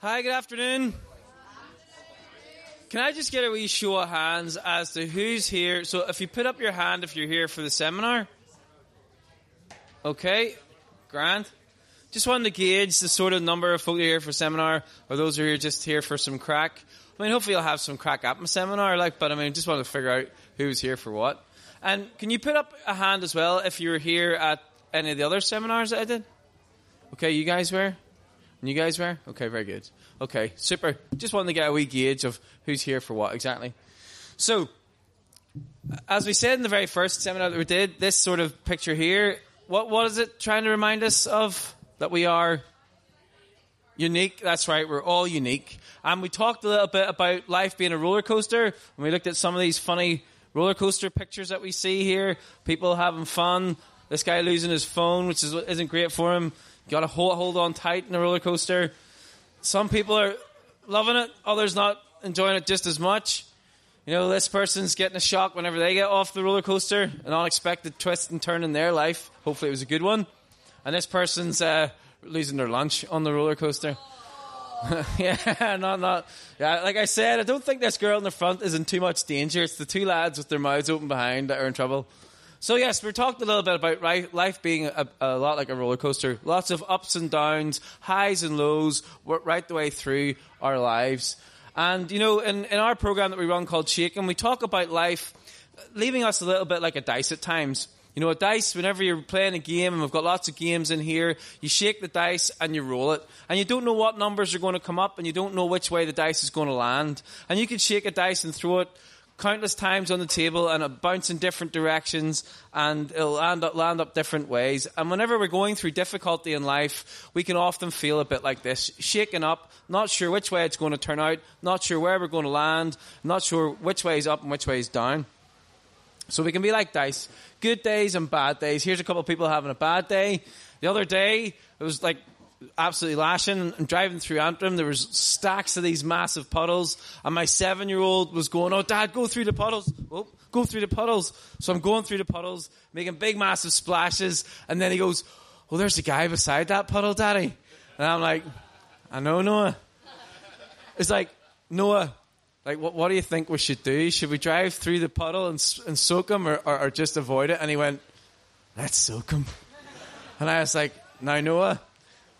Hi, good afternoon. Can I just get a wee show of hands as to who's here? So, if you put up your hand if you're here for the seminar. Okay, grand. Just wanted to gauge the sort of number of folk here for seminar, or those who are just here for some crack. I mean, hopefully, I'll have some crack at my seminar, like, but I mean, just wanted to figure out who's here for what. And can you put up a hand as well if you were here at any of the other seminars that I did? Okay, you guys were? And you guys were? Okay, very good. Okay, super. Just wanted to get a wee gauge of who's here for what exactly. So, as we said in the very first seminar that we did, this sort of picture here, what, what is it trying to remind us of? That we are unique. That's right, we're all unique. And we talked a little bit about life being a roller coaster, and we looked at some of these funny roller coaster pictures that we see here. People having fun. This guy losing his phone, which is, isn't great for him. Got to hold, hold on tight in a roller coaster. Some people are loving it, others not enjoying it just as much. You know, this person's getting a shock whenever they get off the roller coaster, an unexpected twist and turn in their life. Hopefully, it was a good one. And this person's uh, losing their lunch on the roller coaster. yeah, not not. Yeah, like I said, I don't think this girl in the front is in too much danger. It's the two lads with their mouths open behind that are in trouble. So yes, we talked a little bit about life being a, a, lot like a roller coaster. Lots of ups and downs, highs and lows, right the way through our lives. And you know, in, in our program that we run called Shake, and we talk about life leaving us a little bit like a dice at times. You know, a dice, whenever you're playing a game, and we've got lots of games in here, you shake the dice and you roll it. And you don't know what numbers are going to come up, and you don't know which way the dice is going to land. And you can shake a dice and throw it countless times on the table, and it bounce in different directions, and it'll land up, land up different ways. And whenever we're going through difficulty in life, we can often feel a bit like this, shaken up, not sure which way it's going to turn out, not sure where we're going to land, not sure which way is up and which way is down. So we can be like dice. Good days and bad days. Here's a couple of people having a bad day. The other day, it was like absolutely lashing and driving through Antrim. There was stacks of these massive puddles, and my seven-year-old was going, "Oh, Dad, go through the puddles! Oh, go through the puddles!" So I'm going through the puddles, making big, massive splashes, and then he goes, "Oh, there's a guy beside that puddle, Daddy," and I'm like, "I know, Noah." It's like Noah. Like, what, what do you think we should do? Should we drive through the puddle and, and soak him or, or, or just avoid it? And he went, let's soak him. And I was like, now Noah,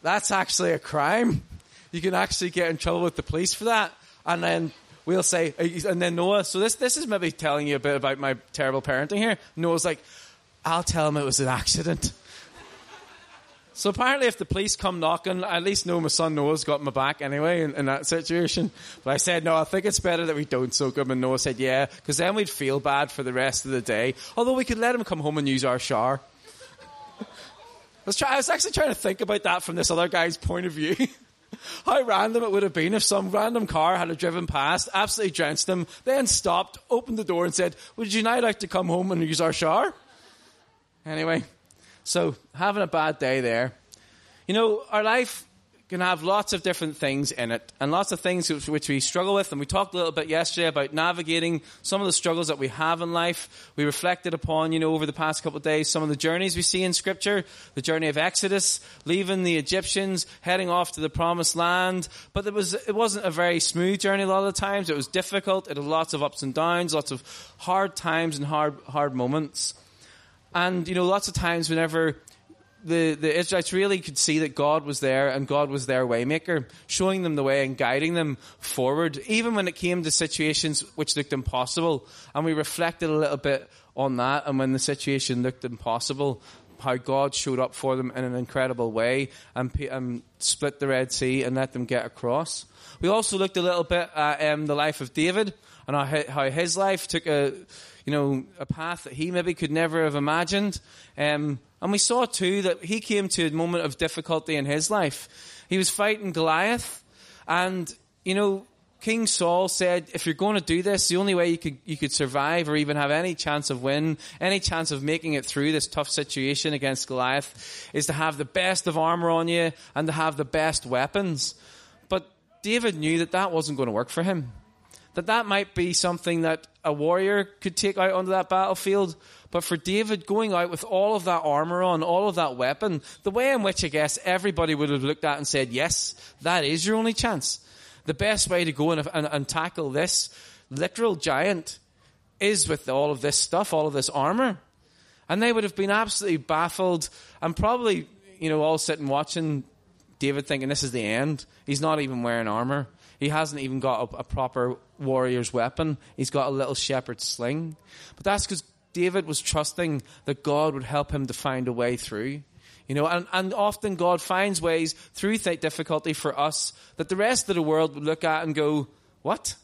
that's actually a crime. You can actually get in trouble with the police for that. And then we'll say, uh, and then Noah, so this, this is maybe telling you a bit about my terrible parenting here. Noah's like, I'll tell him it was an accident. So apparently, if the police come knocking, I at least know my son Noah's got my back anyway in, in, that situation. But I said, no, I think it's better that we don't soak him. And Noah said, yeah, because then we'd feel bad for the rest of the day. Although we could let him come home and use our shower. I was, try- I was actually trying to think about that from this other guy's point of view. How random it would have been if some random car had driven past, absolutely drenched them, then stopped, opened the door and said, would you now like to come home and use our shower? Anyway, so, having a bad day there. You know, our life can have lots of different things in it and lots of things which we struggle with. And we talked a little bit yesterday about navigating some of the struggles that we have in life. We reflected upon, you know, over the past couple of days, some of the journeys we see in scripture, the journey of Exodus, leaving the Egyptians, heading off to the promised land. But it was, it wasn't a very smooth journey a lot of times. It was difficult. It had lots of ups and downs, lots of hard times and hard, hard moments. And, you know, lots of times whenever the, the Israelites really could see that God was there and God was their waymaker, showing them the way and guiding them forward, even when it came to situations which looked impossible. And we reflected a little bit on that and when the situation looked impossible, how God showed up for them in an incredible way and, split the Red Sea and let them get across. We also looked a little bit at um, the life of David and how his life took a you know, a path that he maybe could never have imagined. Um, and we saw too that he came to a moment of difficulty in his life. He was fighting Goliath, and you know, King Saul said, if you're going to do this, the only way you could, you could survive or even have any chance of win, any chance of making it through this tough situation against Goliath is to have the best of armor on you and to have the best weapons. But David knew that that wasn't going to work for him that that might be something that a warrior could take out onto that battlefield, But for David going out with all of that armor on, all of that weapon, the way in which I guess everybody would have looked at and said, yes, that is your only chance. The best way to go and, and, and tackle this literal giant is with all of this stuff, all of this armor. And they would have been absolutely baffled and probably, you know, all sitting watching David thinking this is the end. He's not even wearing armor. He hasn't even got a, a proper warrior's weapon. He's got a little shepherd's sling. But that's because David was trusting that God would help him to find a way through. You know, and, and often God finds ways through difficulty for us that the rest of the world would look at and go, what?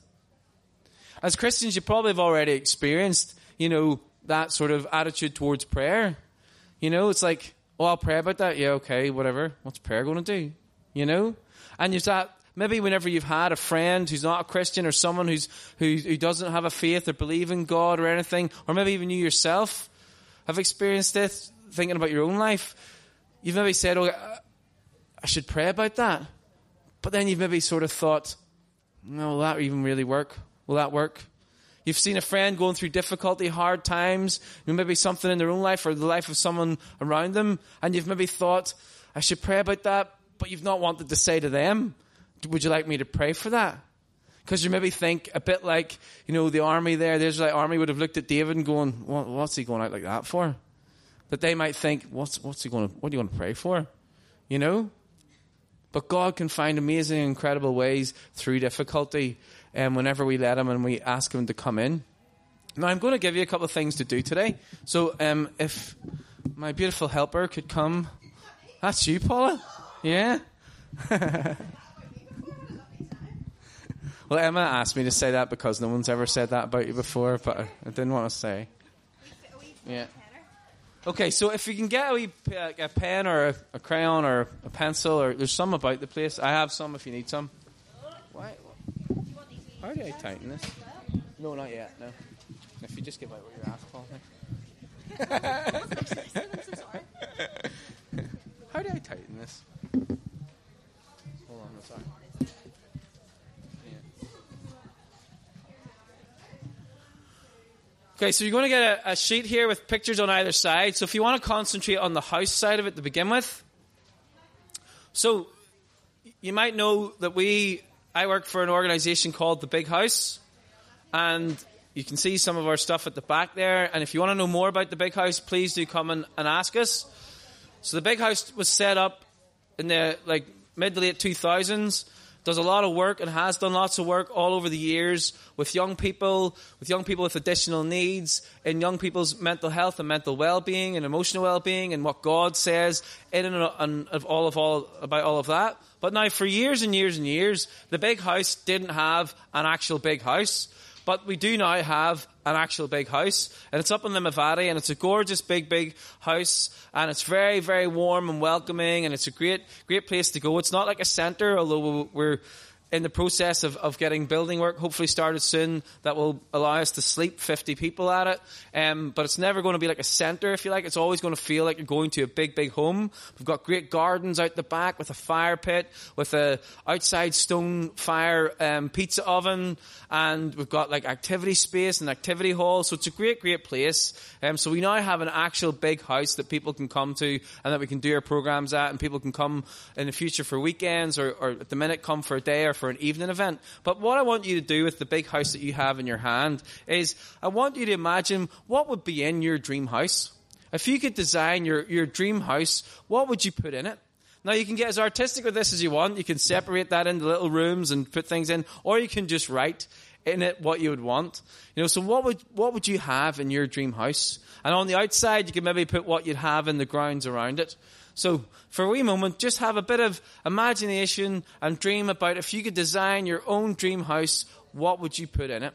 As Christians, you probably have already experienced, you know, that sort of attitude towards prayer. You know, it's like, oh, I'll pray about that. Yeah, okay, whatever. What's prayer going to do? You know? And you've that, maybe whenever you've had a friend who's not a Christian or someone who's, who, who doesn't have a faith or believe in God or anything, or maybe even you yourself have experienced this, thinking about your own life, you've maybe said, oh, I should pray about that. But then you've maybe sort of thought, no, will that even really work? Will that work? You've seen a friend going through difficulty, hard times, maybe something in their own life or the life of someone around them, and you've maybe thought, I should pray about that, but you've not wanted to say to them, would you like me to pray for that? Because you maybe think a bit like, you know, the army there, the Israelite army would have looked at David and going, what's he going out like that for? But they might think, what's, what's he going to, what are you going to pray for? You know? But God can find amazing, incredible ways through difficulty um, whenever we let him and we ask him to come in. Now, I'm going to give you a couple of things to do today. So, um, if my beautiful helper could come. That's you, Paula? Yeah? well, Emma asked me to say that because no one's ever said that about you before, but I didn't want to say. Yeah. Okay, so if you can get a, wee, uh, a pen or a, a, crayon or a pencil, or there's some about the place. I have some if you need some. Why? How do I tighten this? No, not yet. No. If you just give out what you're asked for. How do I tighten this? Hold on, sorry. Okay, so you're going to get a, a, sheet here with pictures on either side. So if you want to concentrate on the house side of it to begin with. So you might know that we I work for an organization called The Big House, and you can see some of our stuff at the back there. And if you want to know more about The Big House, please do come and, and ask us. So The Big House was set up in the like mid to late 2000s does a lot of work and has done lots of work all over the years with young people, with young people with additional needs, in young people's mental health and mental well-being and emotional well-being and what God says in and of all of all about all of that. But now for years and years and years, the big house didn't have an actual big house. But we do now have an actual big house, and it's up in Limavady, and it's a gorgeous big, big house, and it's very, very warm and welcoming, and it's a great, great place to go. It's not like a centre, although we're in the process of, of getting building work hopefully started soon that will allow us to sleep 50 people at it. Um, but it's never going to be like a centre, if you like. It's always going to feel like you're going to a big, big home. We've got great gardens out the back with a fire pit, with a outside stone fire um, pizza oven, and we've got like activity space and activity hall. So it's a great, great place. Um, so we now have an actual big house that people can come to and that we can do our programs at, and people can come in the future for weekends or, or at the minute come for a day or for an evening event. But what I want you to do with the big house that you have in your hand is I want you to imagine what would be in your dream house. If you could design your, your dream house, what would you put in it? Now you can get as artistic with this as you want. You can separate that into little rooms and put things in, or you can just write in it what you would want. You know, so what would what would you have in your dream house? And on the outside, you can maybe put what you'd have in the grounds around it. So for a wee moment, just have a bit of imagination and dream about if you could design your own dream house, what would you put in it?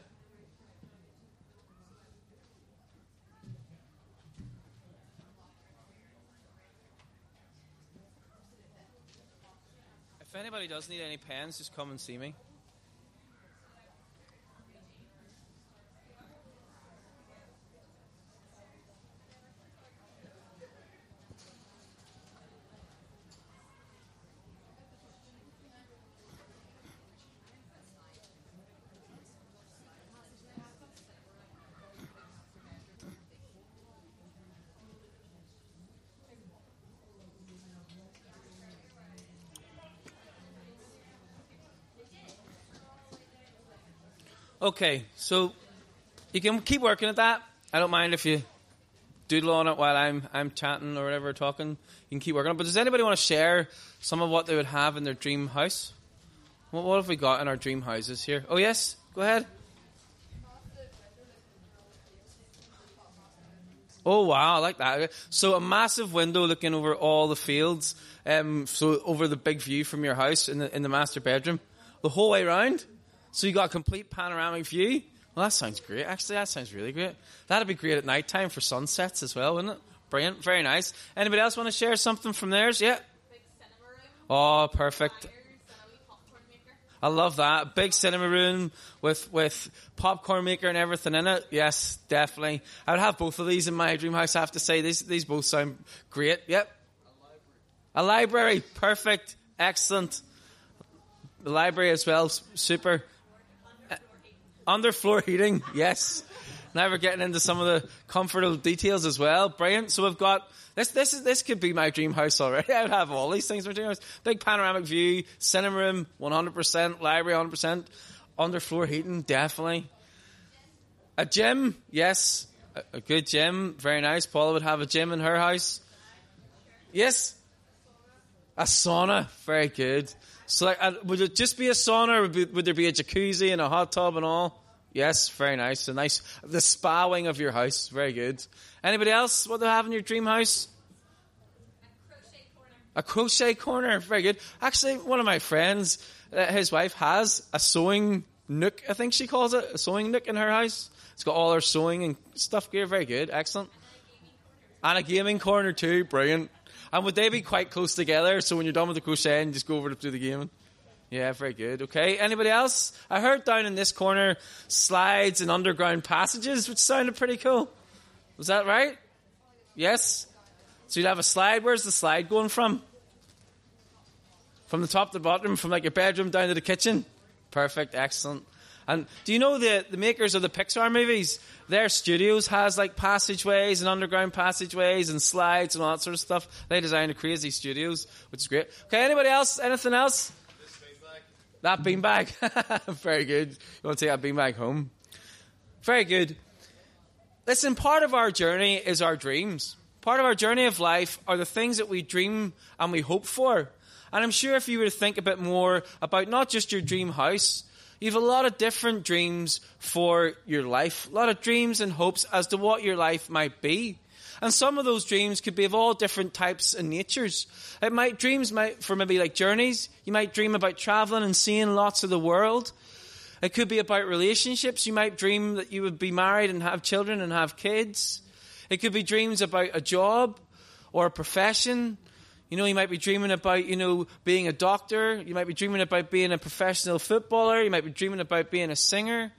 If anybody does need any pens, just come and see me. Okay, so you can keep working at that. I don't mind if you doodle on it while I'm I'm chatting or whatever, talking. You can keep working on it. But does anybody want to share some of what they would have in their dream house? What, what have we got in our dream houses here? Oh yes, go ahead. Oh wow, I like that. So a massive window looking over all the fields, um, so over the big view from your house in the in the master bedroom, the whole way around. So you got a complete panoramic view. Well, that sounds great. Actually, that sounds really great. That'd be great at night time for sunsets as well, wouldn't it? Brilliant, very nice. Anybody else want to share something from theirs? Yeah. Oh, perfect. I love that. Big cinema room with, with popcorn maker and everything in it. Yes, definitely. I would have both of these in my dream house, I have to say. These, these both sound great. Yep. A library. A library. Perfect. Excellent. The library as well. Super. Underfloor heating. Yes. Now we're getting into some of the comfortable details as well. Brilliant. So we've got this. This is this could be my dream house already. I would have all these things in my dream house. Big panoramic view, cinema room, one hundred percent, library, one hundred percent, underfloor heating, definitely. A gym, yes, a, a good gym, very nice. Paula would have a gym in her house. Yes, a sauna, very good. So, like, uh, would it just be a sauna, or would, there be a jacuzzi and a hot tub and all? Yes, very nice. A nice, the spa wing of your house. Very good. Anybody else? What do you have in your dream house? A crochet corner. A crochet corner. Very good. Actually, one of my friends, uh, his wife has a sewing nook, I think she calls it, a sewing nook in her house. It's got all her sewing and stuff gear. Very good. Excellent. And a gaming corner too. Brilliant. And would they be quite close together? So when you're done with the crocheting, just go over to do the gaming? Yeah, very good. Okay. Anybody else? I heard down in this corner slides and underground passages, which sounded pretty cool. Was that right? Yes? So you'd have a slide. Where's the slide going from? From the top to the bottom, from like your bedroom down to the kitchen? Perfect. Excellent. And do you know the, the makers of the Pixar movies? Their studios has like passageways and underground passageways and slides and all that sort of stuff. They designed a crazy studios, which is great. Okay, anybody else? Anything else? That beanbag. Very good. You want to take that beanbag home? Very good. Listen, part of our journey is our dreams. Part of our journey of life are the things that we dream and we hope for. And I'm sure if you were to think a bit more about not just your dream house, you have a lot of different dreams for your life, a lot of dreams and hopes as to what your life might be. And some of those dreams could be of all different types and natures. It might dreams might for maybe like journeys. You might dream about traveling and seeing lots of the world. It could be about relationships. You might dream that you would be married and have children and have kids. It could be dreams about a job or a profession. You know, you might be dreaming about, you know, being a doctor. You might be dreaming about being a professional footballer. You might be dreaming about being a singer.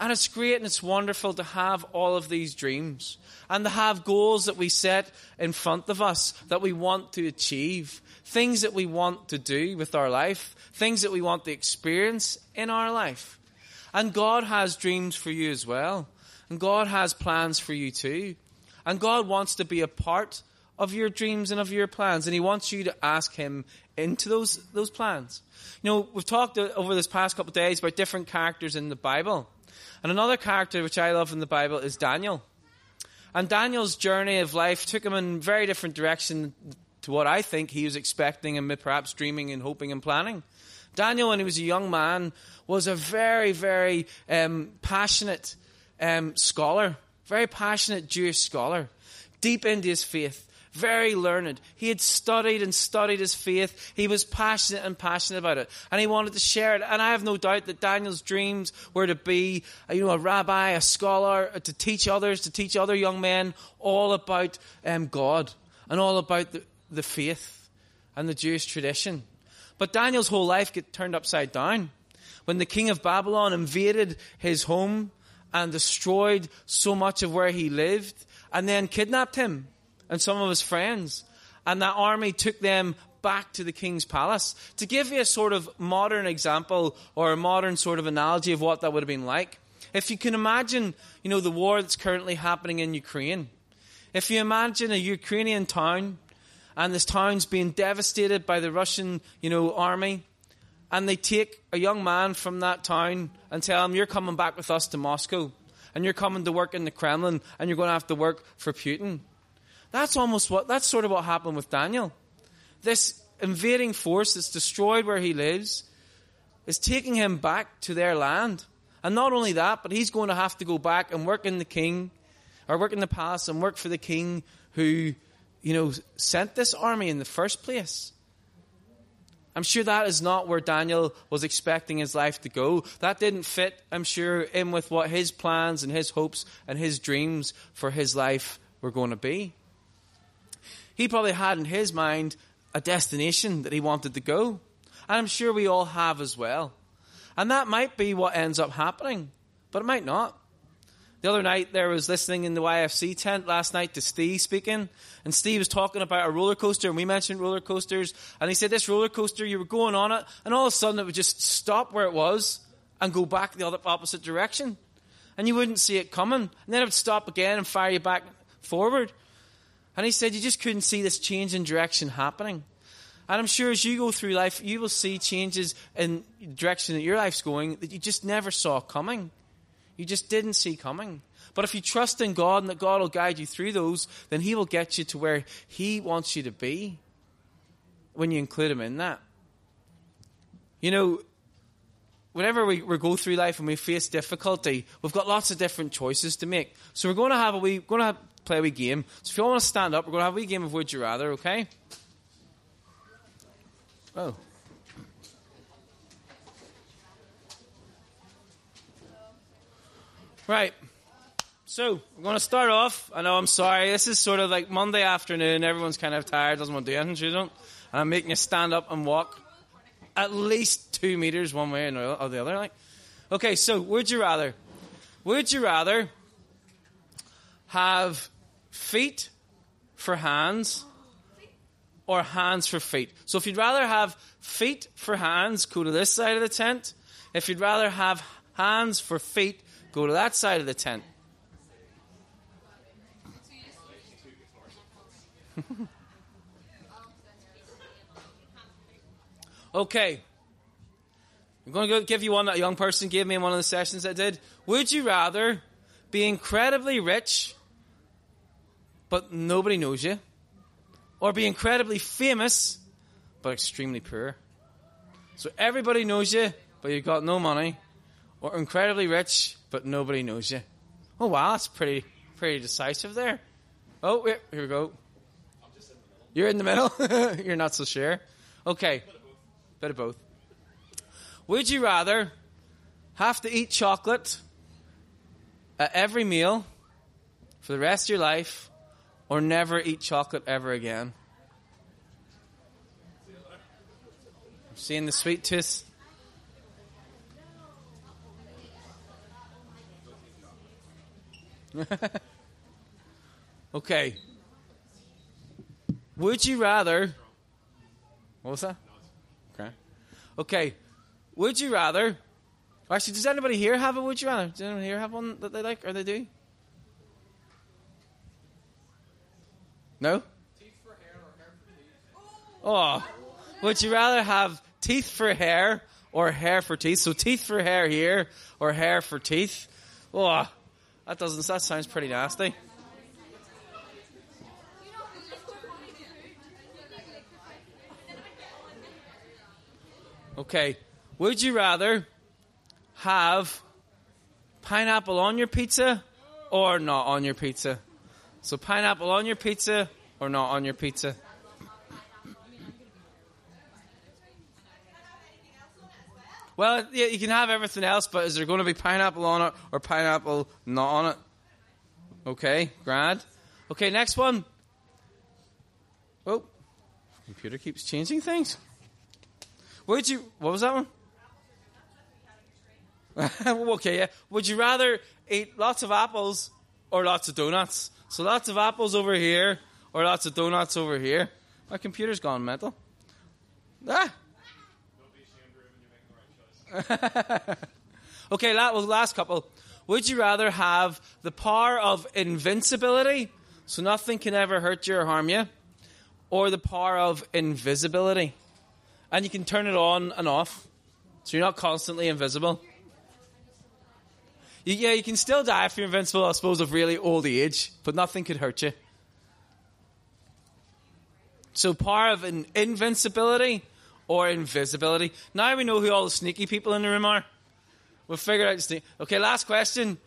And it's great and it's wonderful to have all of these dreams and to have goals that we set in front of us that we want to achieve, things that we want to do with our life, things that we want to experience in our life. And God has dreams for you as well. And God has plans for you too. And God wants to be a part of your dreams and of your plans. And He wants you to ask Him into those, those plans. You know, we've talked over this past couple of days about different characters in the Bible. And another character which I love in the Bible is Daniel. And Daniel's journey of life took him in a very different direction to what I think he was expecting and perhaps dreaming and hoping and planning. Daniel, when he was a young man, was a very, very um, passionate um, scholar, very passionate Jewish scholar, deep into his faith very learned. He had studied and studied his faith. He was passionate and passionate about it. And he wanted to share it. And I have no doubt that Daniel's dreams were to be, you know, a rabbi, a scholar, to teach others, to teach other young men all about um, God and all about the, the faith and the Jewish tradition. But Daniel's whole life get turned upside down. When the king of Babylon invaded his home and destroyed so much of where he lived and then kidnapped him and some of his friends. And that army took them back to the king's palace. To give you a sort of modern example or a modern sort of analogy of what that would have been like, if you can imagine, you know, the war that's currently happening in Ukraine. If you imagine a Ukrainian town and this town's being devastated by the Russian, you know, army and they take a young man from that town and tell him, You're coming back with us to Moscow, and you're coming to work in the Kremlin, and you're going to have to work for Putin. That's almost what, that's sort of what happened with Daniel. This invading force that's destroyed where he lives is taking him back to their land. And not only that, but he's going to have to go back and work in the king, or work in the palace and work for the king who, you know, sent this army in the first place. I'm sure that is not where Daniel was expecting his life to go. That didn't fit, I'm sure, in with what his plans and his hopes and his dreams for his life were going to be. He probably had in his mind a destination that he wanted to go. And I'm sure we all have as well. And that might be what ends up happening, but it might not. The other night, there was listening in the YFC tent last night to Steve speaking, and Steve was talking about a roller coaster, and we mentioned roller coasters, and he said this roller coaster, you were going on it, and all of a sudden it would just stop where it was and go back the other opposite direction. And you wouldn't see it coming. And then it would stop again and fire you back forward. And he said you just couldn't see this change in direction happening. And I'm sure as you go through life, you will see changes in direction that your life's going that you just never saw coming. You just didn't see coming. But if you trust in God and that God will guide you through those, then He will get you to where He wants you to be when you include Him in that. You know, whenever we, we go through life and we face difficulty, we've got lots of different choices to make. So we're going to have a wee, going to have, play a wee game. So if you all want to stand up, we're going to have a wee game of Would You Rather, okay? Oh. Right. So, we're going to start off. I know I'm sorry. This is sort of like Monday afternoon. Everyone's kind of tired, doesn't want to do anything, you don't. And I'm making you stand up and walk at least two meters one way or the other. Like, okay, so would you rather? Would you rather have feet for hands or hands for feet? So if you'd rather have feet for hands, go to this side of the tent. If you'd rather have hands for feet, go to that side of the tent. okay. I'm going to give you one that a young person gave me in one of the sessions I did. Would you rather be incredibly rich, but nobody knows you? Or be incredibly famous, but extremely poor? So everybody knows you, but you've got no money. Or incredibly rich, but nobody knows you. Oh wow, that's pretty pretty decisive there. Oh, here, here we go. You're in the middle. You're not so sure. Okay, bit of both. Would you rather have to eat chocolate at every meal for the rest of your life, or never eat chocolate ever again? Seeing the sweet tooth. okay. Would you rather? What was that? Okay. Would you rather? Actually, does anybody here have a would you rather? Does anyone here have one that they like or they do? No? Oh. Would you rather have teeth for hair or hair for teeth? So teeth for hair here or hair for teeth? Oh. That doesn't. That sounds pretty nasty. Okay. Would you rather have pineapple on your pizza or not on your pizza? So pineapple on your pizza or not on your pizza? Well, yeah, you can have everything else, but is there going to be pineapple on it or pineapple not on it? Okay, grand. Okay, next one. Oh, computer keeps changing things. Would you? What was that one? okay, yeah. Would you rather eat lots of apples or lots of donuts? So lots of apples over here or lots of donuts over here. My computer's gone mental. Ah, okay, that was last couple. Would you rather have the power of invincibility, so nothing can ever hurt you or harm you, or the power of invisibility? And you can turn it on and off. So you're not constantly invisible. You, yeah, you can still die if you're invincible, I suppose, of really old age, but nothing could hurt you. So power of in, invincibility or invisibility. Now we know who all the sneaky people in the room are. We'll figure out. Sne- okay, last question.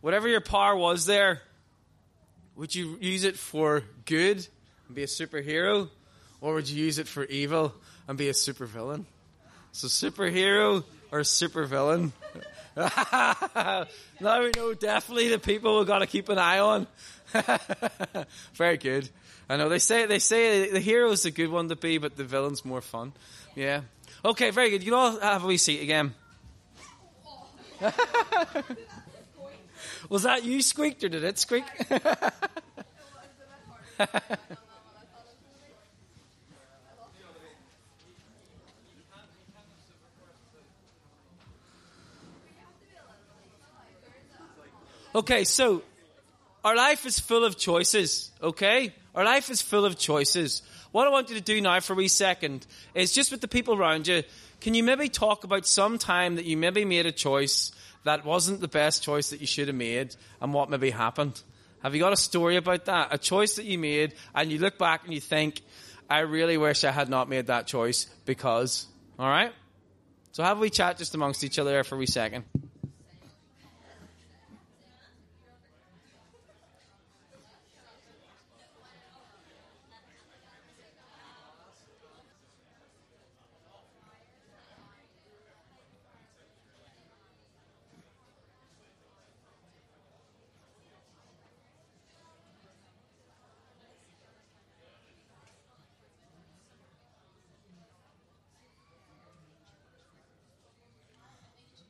Whatever your power was there, would you use it for good and be a superhero, or would you use it for evil and be a supervillain? So superhero or supervillain? now we know definitely the people we've got to keep an eye on. Very good. I know they say they say the hero's a good one to be, but the villain's more fun. Yeah. Okay, very good. You can all have a wee seat again. Was that you squeaked or did it squeak? Okay, so our life is full of choices, okay? Our life is full of choices. What I want you to do now for a wee second is just with the people around you, can you maybe talk about some time that you maybe made a choice that wasn't the best choice that you should have made and what maybe happened? Have you got a story about that? A choice that you made and you look back and you think, I really wish I had not made that choice because, alright? So have we chat just amongst each other for a wee second.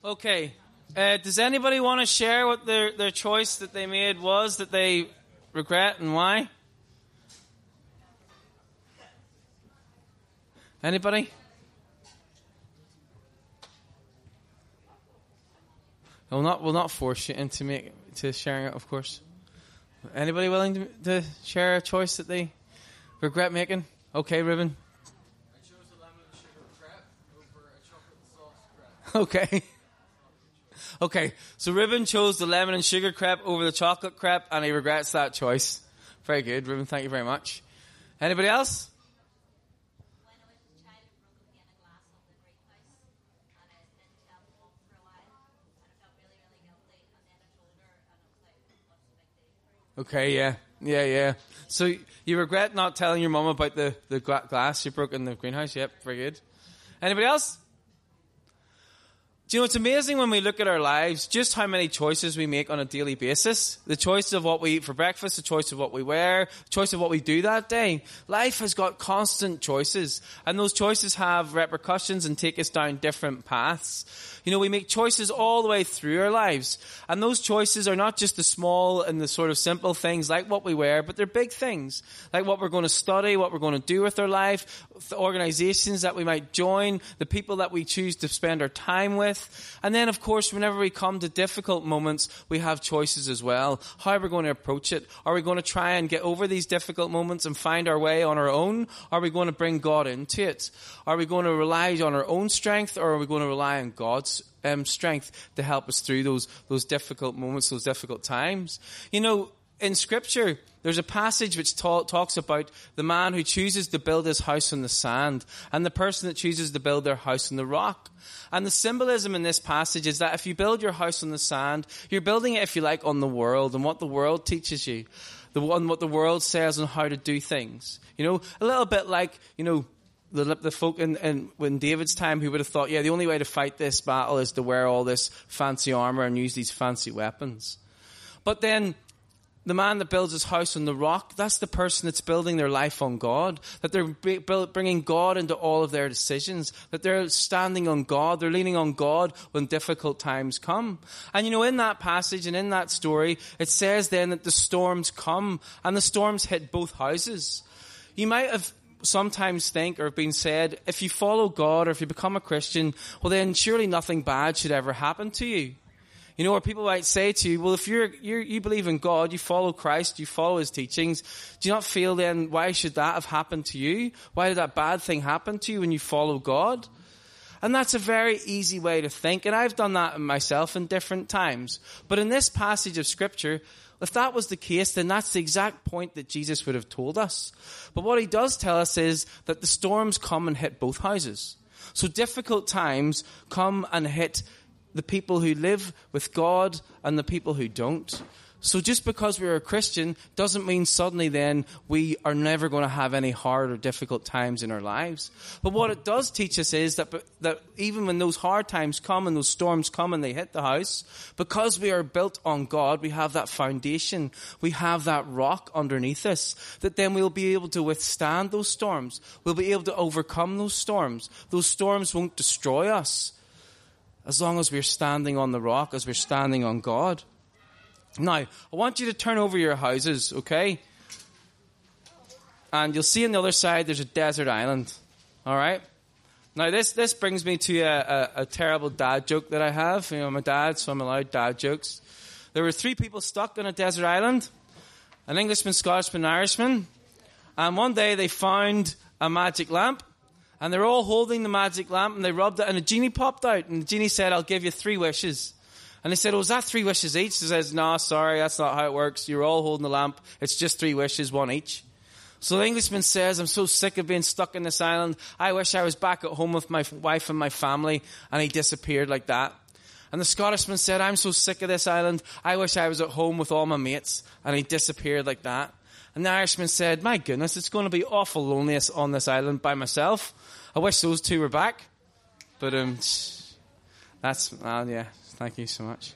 Okay. Uh, does anybody want to share what their, their choice that they made was that they regret and why? Anybody? We'll not we'll not force you into make to sharing it, of course. Anybody willing to, to share a choice that they regret making? Okay, Ruben. I chose a lemon sugar crepe over a chocolate sauce crepe. Okay. Okay, so Ruben chose the lemon and sugar crepe over the chocolate crepe, and he regrets that choice. Very good, Ruben. Thank you very much. Anybody else? Okay, yeah, yeah, yeah. So you regret not telling your mum about the the glass you broke in the greenhouse? Yep, very good. Anybody else? Do you know, it's amazing when we look at our lives, just how many choices we make on a daily basis. The choice of what we eat for breakfast, the choice of what we wear, choice of what we do that day. Life has got constant choices, and those choices have repercussions and take us down different paths. You know, we make choices all the way through our lives, and those choices are not just the small and the sort of simple things like what we wear, but they're big things, like what we're going to study, what we're going to do with our life, the organizations that we might join, the people that we choose to spend our time with. And then, of course, whenever we come to difficult moments, we have choices as well. How are we going to approach it? Are we going to try and get over these difficult moments and find our way on our own? Are we going to bring God into it? Are we going to rely on our own strength or are we going to rely on God's um, strength to help us through those, those difficult moments, those difficult times? You know, in scripture, there's a passage which ta- talks about the man who chooses to build his house on the sand and the person that chooses to build their house on the rock. And the symbolism in this passage is that if you build your house on the sand, you're building it, if you like, on the world and what the world teaches you. The one, what the world says on how to do things. You know, a little bit like, you know, the, the folk in, in, in David's time who would have thought, yeah, the only way to fight this battle is to wear all this fancy armor and use these fancy weapons. But then the man that builds his house on the rock, that's the person that's building their life on God. That they're bringing God into all of their decisions. That they're standing on God. They're leaning on God when difficult times come. And you know, in that passage and in that story, it says then that the storms come and the storms hit both houses. You might have sometimes think or have been said, if you follow God or if you become a Christian, well then surely nothing bad should ever happen to you. You know, where people might say to you, well, if you're, you're, you believe in God, you follow Christ, you follow His teachings, do you not feel then, why should that have happened to you? Why did that bad thing happen to you when you follow God? And that's a very easy way to think. And I've done that myself in different times. But in this passage of scripture, if that was the case, then that's the exact point that Jesus would have told us. But what he does tell us is that the storms come and hit both houses. So difficult times come and hit the people who live with God and the people who don't. So just because we're a Christian doesn't mean suddenly then we are never going to have any hard or difficult times in our lives. But what it does teach us is that, that even when those hard times come and those storms come and they hit the house, because we are built on God, we have that foundation, we have that rock underneath us, that then we'll be able to withstand those storms. We'll be able to overcome those storms. Those storms won't destroy us as long as we're standing on the rock, as we're standing on God. Now, I want you to turn over your houses, okay? And you'll see on the other side there's a desert island. All right? Now, this, this brings me to a, a, a terrible dad joke that I have. You know, I'm a dad, so I'm allowed dad jokes. There were three people stuck on a desert island an Englishman, Scotsman, Irishman. And one day they found a magic lamp. And they're all holding the magic lamp and they rubbed it and a genie popped out. And the genie said, I'll give you three wishes. And they said, oh, is that three wishes each? He says, no, sorry, that's not how it works. You're all holding the lamp. It's just three wishes, one each. So the Englishman says, I'm so sick of being stuck in this island. I wish I was back at home with my wife and my family. And he disappeared like that. And the Scottishman said, I'm so sick of this island. I wish I was at home with all my mates. And he disappeared like that. And the Irishman said, my goodness, it's going to be awful lonely on this island by myself. I wish those two were back. But, um, that's, uh, yeah, thank you so much.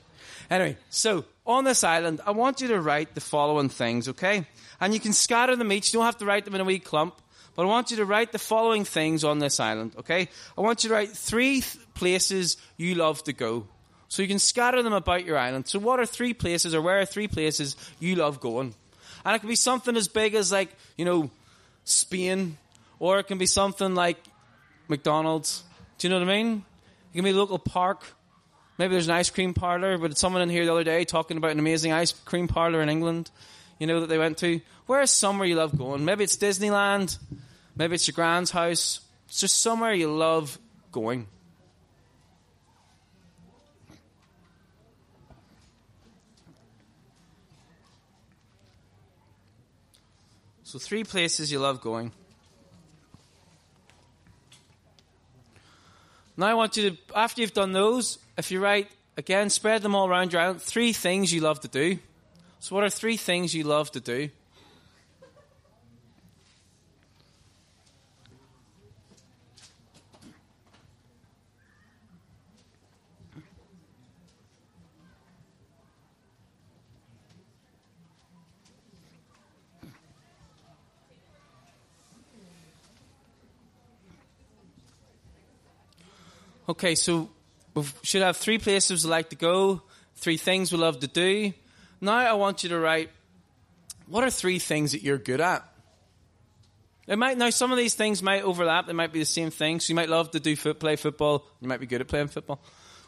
Anyway, so on this island, I want you to write the following things, okay? And you can scatter them each. You don't have to write them in a wee clump. But I want you to write the following things on this island, okay? I want you to write three th- places you love to go. So you can scatter them about your island. So what are three places or where are three places you love going? And it can be something as big as like, you know, Spain, or it can be something like McDonald's. Do you know what I mean? It can be a local park. Maybe there's an ice cream parlor, but someone in here the other day talking about an amazing ice cream parlor in England, you know, that they went to. Where is somewhere you love going? Maybe it's Disneyland. Maybe it's your grand's house. It's just somewhere you love going. So, three places you love going. Now, I want you to, after you've done those, if you write, again, spread them all around your island, three things you love to do. So, what are three things you love to do? Okay, so we should have three places we like to go, three things we love to do. Now I want you to write what are three things that you're good at? It might now some of these things might overlap, they might be the same thing. So you might love to do foot play football, you might be good at playing football.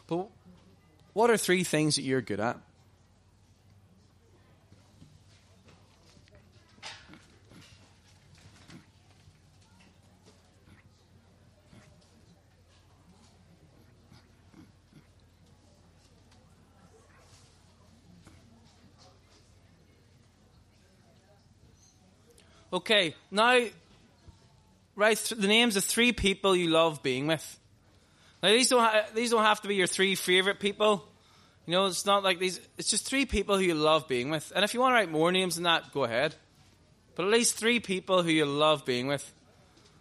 But what are three things that you're good at? Okay, now write th- the names of three people you love being with. Now these don't ha- these don't have to be your three favorite people. You know, it's not like these. It's just three people who you love being with. And if you want to write more names than that, go ahead. But at least three people who you love being with.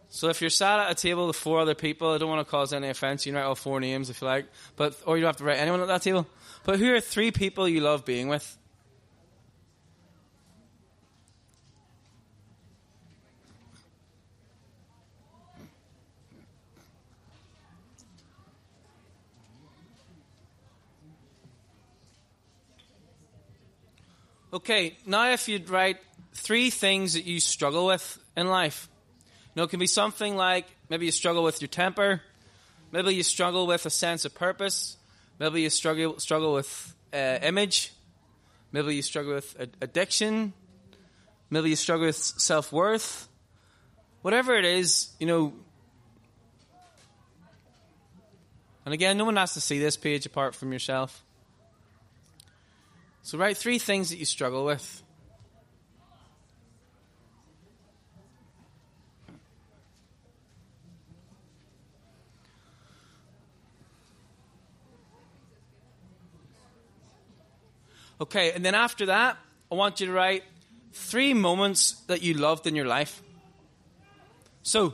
So if you're sat at a table with four other people, I don't want to cause any offense. You can write all four names if you like, but or you don't have to write anyone at that table. But who are three people you love being with? Okay, now if you'd write three things that you struggle with in life. You know, it can be something like maybe you struggle with your temper, maybe you struggle with a sense of purpose, maybe you struggle struggle with uh, image, maybe you struggle with addiction, maybe you struggle with self worth. Whatever it is, you know, And again, no one has to see this page apart from yourself. So write three things that you struggle with. Okay, and then after that, I want you to write three moments that you loved in your life. So,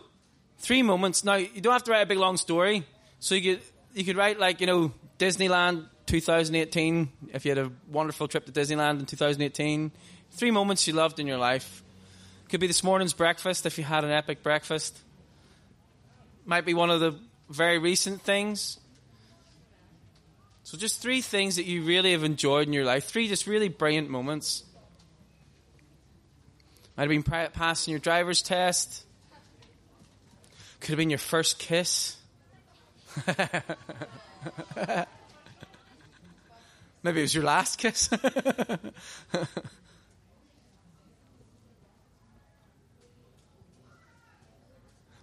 three moments. Now, you don't have to write a big long story. So you could you could write like you know Disneyland 2018 if you had a wonderful trip to Disneyland in 2018. Three moments you loved in your life. Could be this morning's breakfast if you had an epic breakfast. Might be one of the very recent things. So just three things that you really have enjoyed in your life. Three just really brilliant moments. Might have been passing your driver's test. Could have been your first kiss. Maybe it was your last kiss.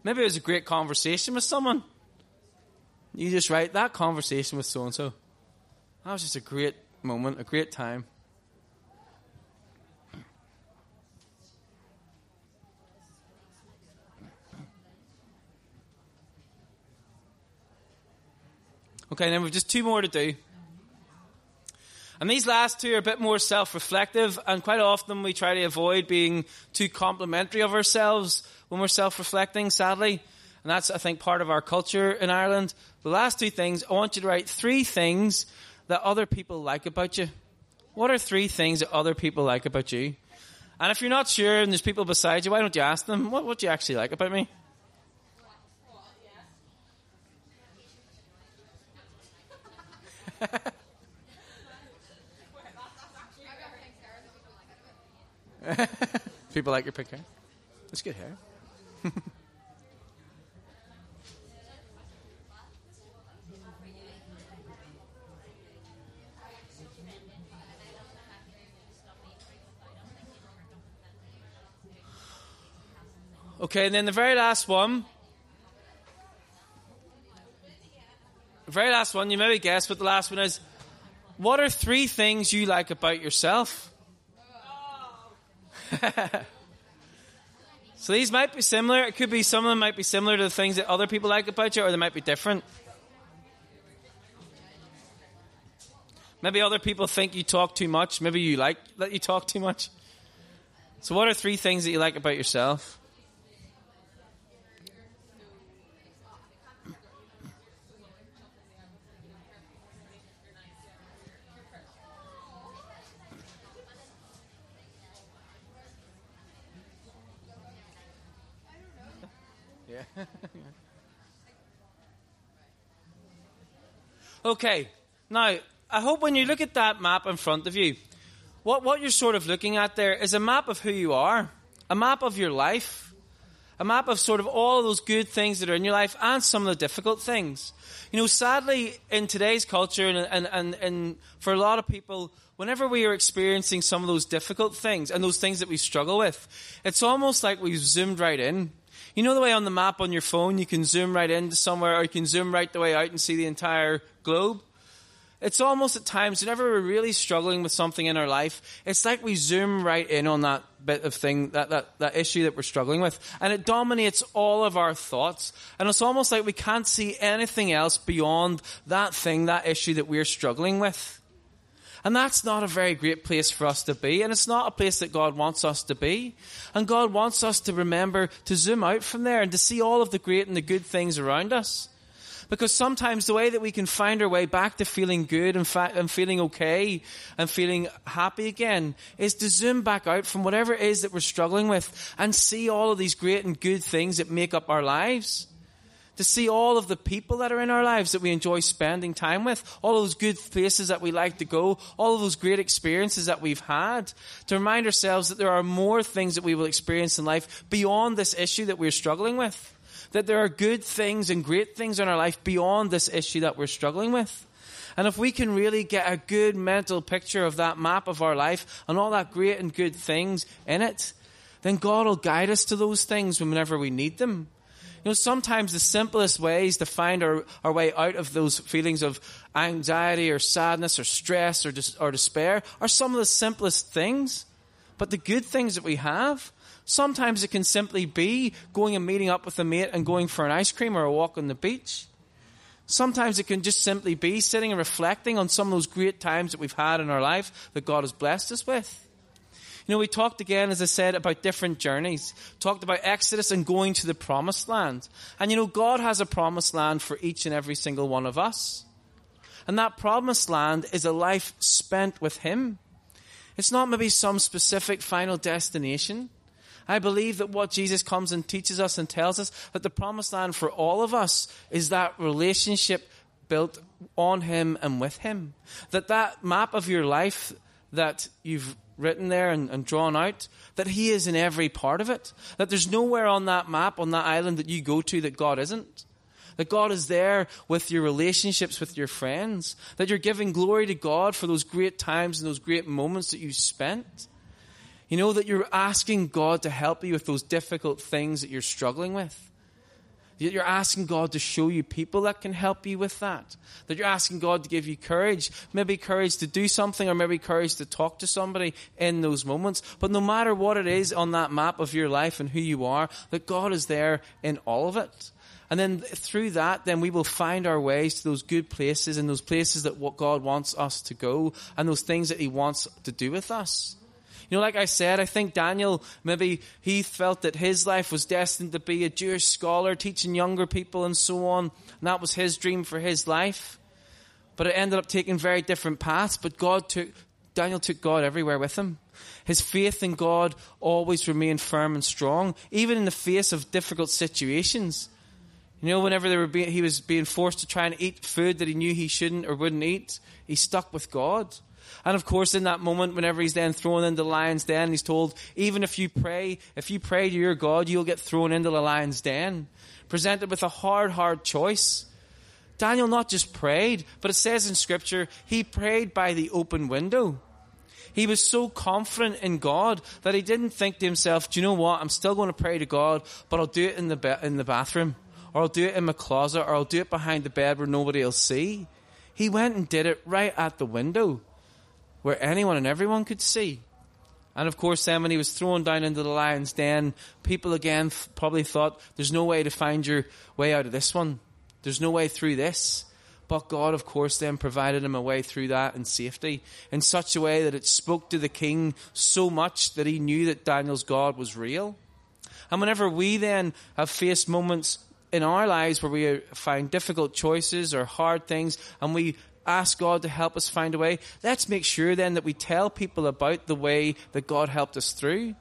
Maybe it was a great conversation with someone. You just write that conversation with so and so. That was just a great moment, a great time. Okay, then we've just two more to do. And these last two are a bit more self reflective, and quite often we try to avoid being too complimentary of ourselves when we're self reflecting, sadly. And that's, I think, part of our culture in Ireland. The last two things, I want you to write three things that other people like about you. What are three things that other people like about you? And if you're not sure and there's people beside you, why don't you ask them, what, what do you actually like about me? people like your pink hair. That's good hair. Okay, and then the very last one. The very last one, you maybe guess what the last one is. What are three things you like about yourself? so these might be similar. It could be some of them might be similar to the things that other people like about you, or they might be different. Maybe other people think you talk too much. Maybe you like that you talk too much. So, what are three things that you like about yourself? Okay. Now, I hope when you look at that map in front of you, what, what you're sort of looking at there is a map of who you are, a map of your life, a map of sort of all of those good things that are in your life and some of the difficult things. You know, sadly, in today's culture and, and, and, and for a lot of people, whenever we are experiencing some of those difficult things and those things that we struggle with, it's almost like we've zoomed right in. You know the way on the map on your phone you can zoom right into somewhere or you can zoom right the way out and see the entire globe? It's almost at times, whenever we're really struggling with something in our life, it's like we zoom right in on that bit of thing, that, that, that issue that we're struggling with. And it dominates all of our thoughts. And it's almost like we can't see anything else beyond that thing, that issue that we're struggling with. And that's not a very great place for us to be. And it's not a place that God wants us to be. And God wants us to remember to zoom out from there and to see all of the great and the good things around us. Because sometimes the way that we can find our way back to feeling good and, fa- and feeling okay and feeling happy again is to zoom back out from whatever it is that we're struggling with and see all of these great and good things that make up our lives to see all of the people that are in our lives that we enjoy spending time with, all those good places that we like to go, all of those great experiences that we've had, to remind ourselves that there are more things that we will experience in life beyond this issue that we're struggling with. That there are good things and great things in our life beyond this issue that we're struggling with. And if we can really get a good mental picture of that map of our life and all that great and good things in it, then God will guide us to those things whenever we need them. You know, sometimes the simplest ways to find our, our way out of those feelings of anxiety or sadness or stress or, dis, or despair are some of the simplest things. But the good things that we have, sometimes it can simply be going and meeting up with a mate and going for an ice cream or a walk on the beach. Sometimes it can just simply be sitting and reflecting on some of those great times that we've had in our life that God has blessed us with. You know, we talked again, as I said, about different journeys. Talked about Exodus and going to the promised land. And you know, God has a promised land for each and every single one of us. And that promised land is a life spent with Him. It's not maybe some specific final destination. I believe that what Jesus comes and teaches us and tells us that the promised land for all of us is that relationship built on Him and with Him. That that map of your life that you've written there and, and, drawn out, that He is in every part of it. That there's nowhere on that map, on that island that you go to that God isn't. That God is there with your relationships with your friends. That you're giving glory to God for those great times and those great moments that you spent. You know, that you're asking God to help you with those difficult things that you're struggling with. You're asking God to show you people that can help you with that. That you're asking God to give you courage. Maybe courage to do something or maybe courage to talk to somebody in those moments. But no matter what it is on that map of your life and who you are, that God is there in all of it. And then through that, then we will find our ways to those good places and those places that what God wants us to go and those things that He wants to do with us. You know, like I said, I think Daniel, maybe he felt that his life was destined to be a Jewish scholar, teaching younger people and so on. And that was his dream for his life. But it ended up taking very different paths. But God took, Daniel took God everywhere with him. His faith in God always remained firm and strong, even in the face of difficult situations. You know, whenever they were being, he was being forced to try and eat food that he knew he shouldn't or wouldn't eat, he stuck with God. And of course, in that moment, whenever he's then thrown into the lion's den, he's told, even if you pray, if you pray to your God, you'll get thrown into the lion's den. Presented with a hard, hard choice. Daniel not just prayed, but it says in scripture, he prayed by the open window. He was so confident in God that he didn't think to himself, do you know what? I'm still going to pray to God, but I'll do it in the, be- in the bathroom, or I'll do it in my closet, or I'll do it behind the bed where nobody will see. He went and did it right at the window where anyone and everyone could see. And of course, then when he was thrown down into the lion's den, people again probably thought, there's no way to find your way out of this one. There's no way through this. But God, of course, then provided him a way through that in safety in such a way that it spoke to the king so much that he knew that Daniel's God was real. And whenever we then have faced moments in our lives where we uh, find difficult choices or hard things and we ask God to help us find a way, let's make sure then that we tell people about the way that God helped us through.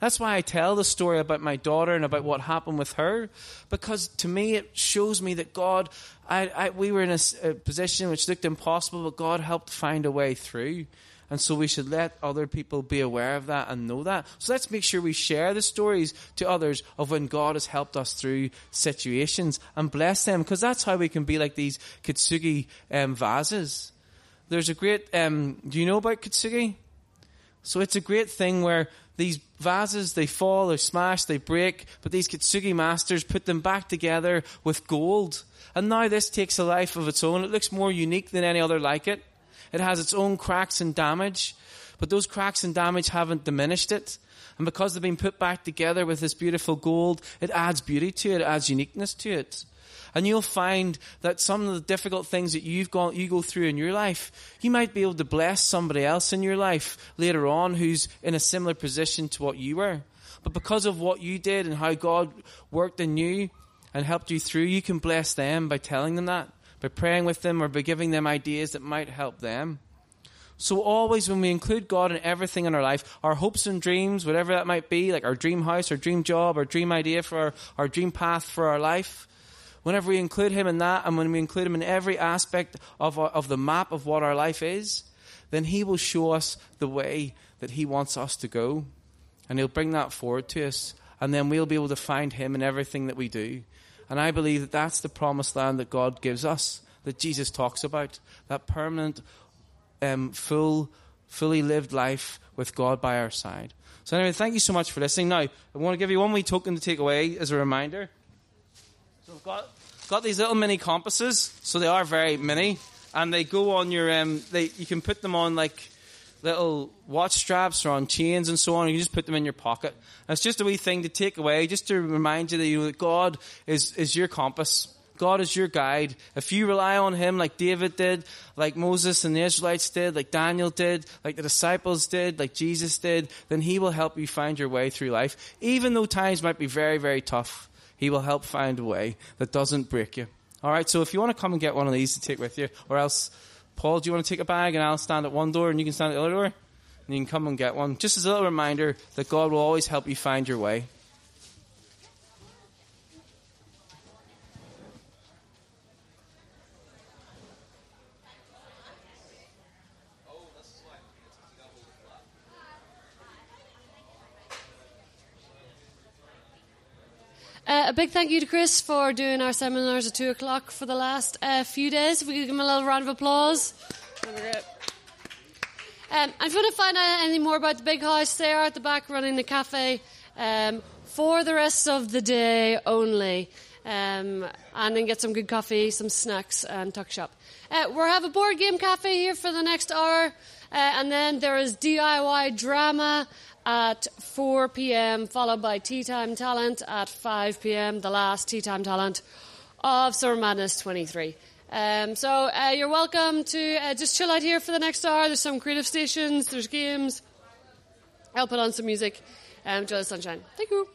That's why I tell the story about my daughter and about what happened with her, because to me it shows me that God, I, I, we were in a, a position which looked impossible, but God helped find a way through. And so we should let other people be aware of that and know that. So let's make sure we share the stories to others of when God has helped us through situations and bless them because that's how we can be like these kintsugi um, vases. There's a great, um, do you know about kintsugi? So it's a great thing where these vases, they fall, they smash, they break, but these kintsugi masters put them back together with gold. And now this takes a life of its own. It looks more unique than any other like it. It has its own cracks and damage, but those cracks and damage haven't diminished it. And because they've been put back together with this beautiful gold, it adds beauty to it, it adds uniqueness to it. And you'll find that some of the difficult things that you've gone, you go through in your life, you might be able to bless somebody else in your life later on who's in a similar position to what you were. But because of what you did and how God worked in you and helped you through, you can bless them by telling them that by praying with them or by giving them ideas that might help them. So always when we include God in everything in our life, our hopes and dreams, whatever that might be, like our dream house, our dream job, our dream idea for our, our dream path for our life, whenever we include Him in that and when we include Him in every aspect of, our, of the map of what our life is, then He will show us the way that He wants us to go. And He'll bring that forward to us. And then we'll be able to find Him in everything that we do. And I believe that that's the promised land that God gives us, that Jesus talks about, that permanent, um, full, fully lived life with God by our side. So anyway, thank you so much for listening. Now, I want to give you one wee token to take away as a reminder. So I've got got these little mini compasses. So they are very mini, and they go on your um. They you can put them on like little watch straps or on chains and so on. You just put them in your pocket. And it's just a wee thing to take away, just to remind you that you know, that God is is your compass. God is your guide. If you rely on Him like David did, like Moses and the Israelites did, like Daniel did, like the disciples did, like Jesus did, then He will help you find your way through life. Even though times might be very, very tough, He will help find a way that doesn't break you. Alright, so if you want to come and get one of these to take with you, or else, Paul, do you want to take a bag and I'll stand at one door and you can stand at the other door? And you can come and get one. Just as a little reminder that God will always help you find your way. Uh, a big thank you to Chris for doing our seminars at 2 o'clock for the last uh, few days. If we could give him a little round of applause. Um, and if you want to find out any more about the big house, they are at the back running the cafe um, for the rest of the day only. Um, and then get some good coffee, some snacks, and tuck shop. Uh, we have a board game cafe here for the next hour, uh, and then there is DIY drama at 4 p.m., followed by Tea Time Talent at 5 p.m., the last Tea Time Talent of Summer Madness 23. Um, so uh, you're welcome to uh, just chill out here for the next hour. There's some creative stations, there's games. I'll put on some music. Um, enjoy the sunshine. Thank you.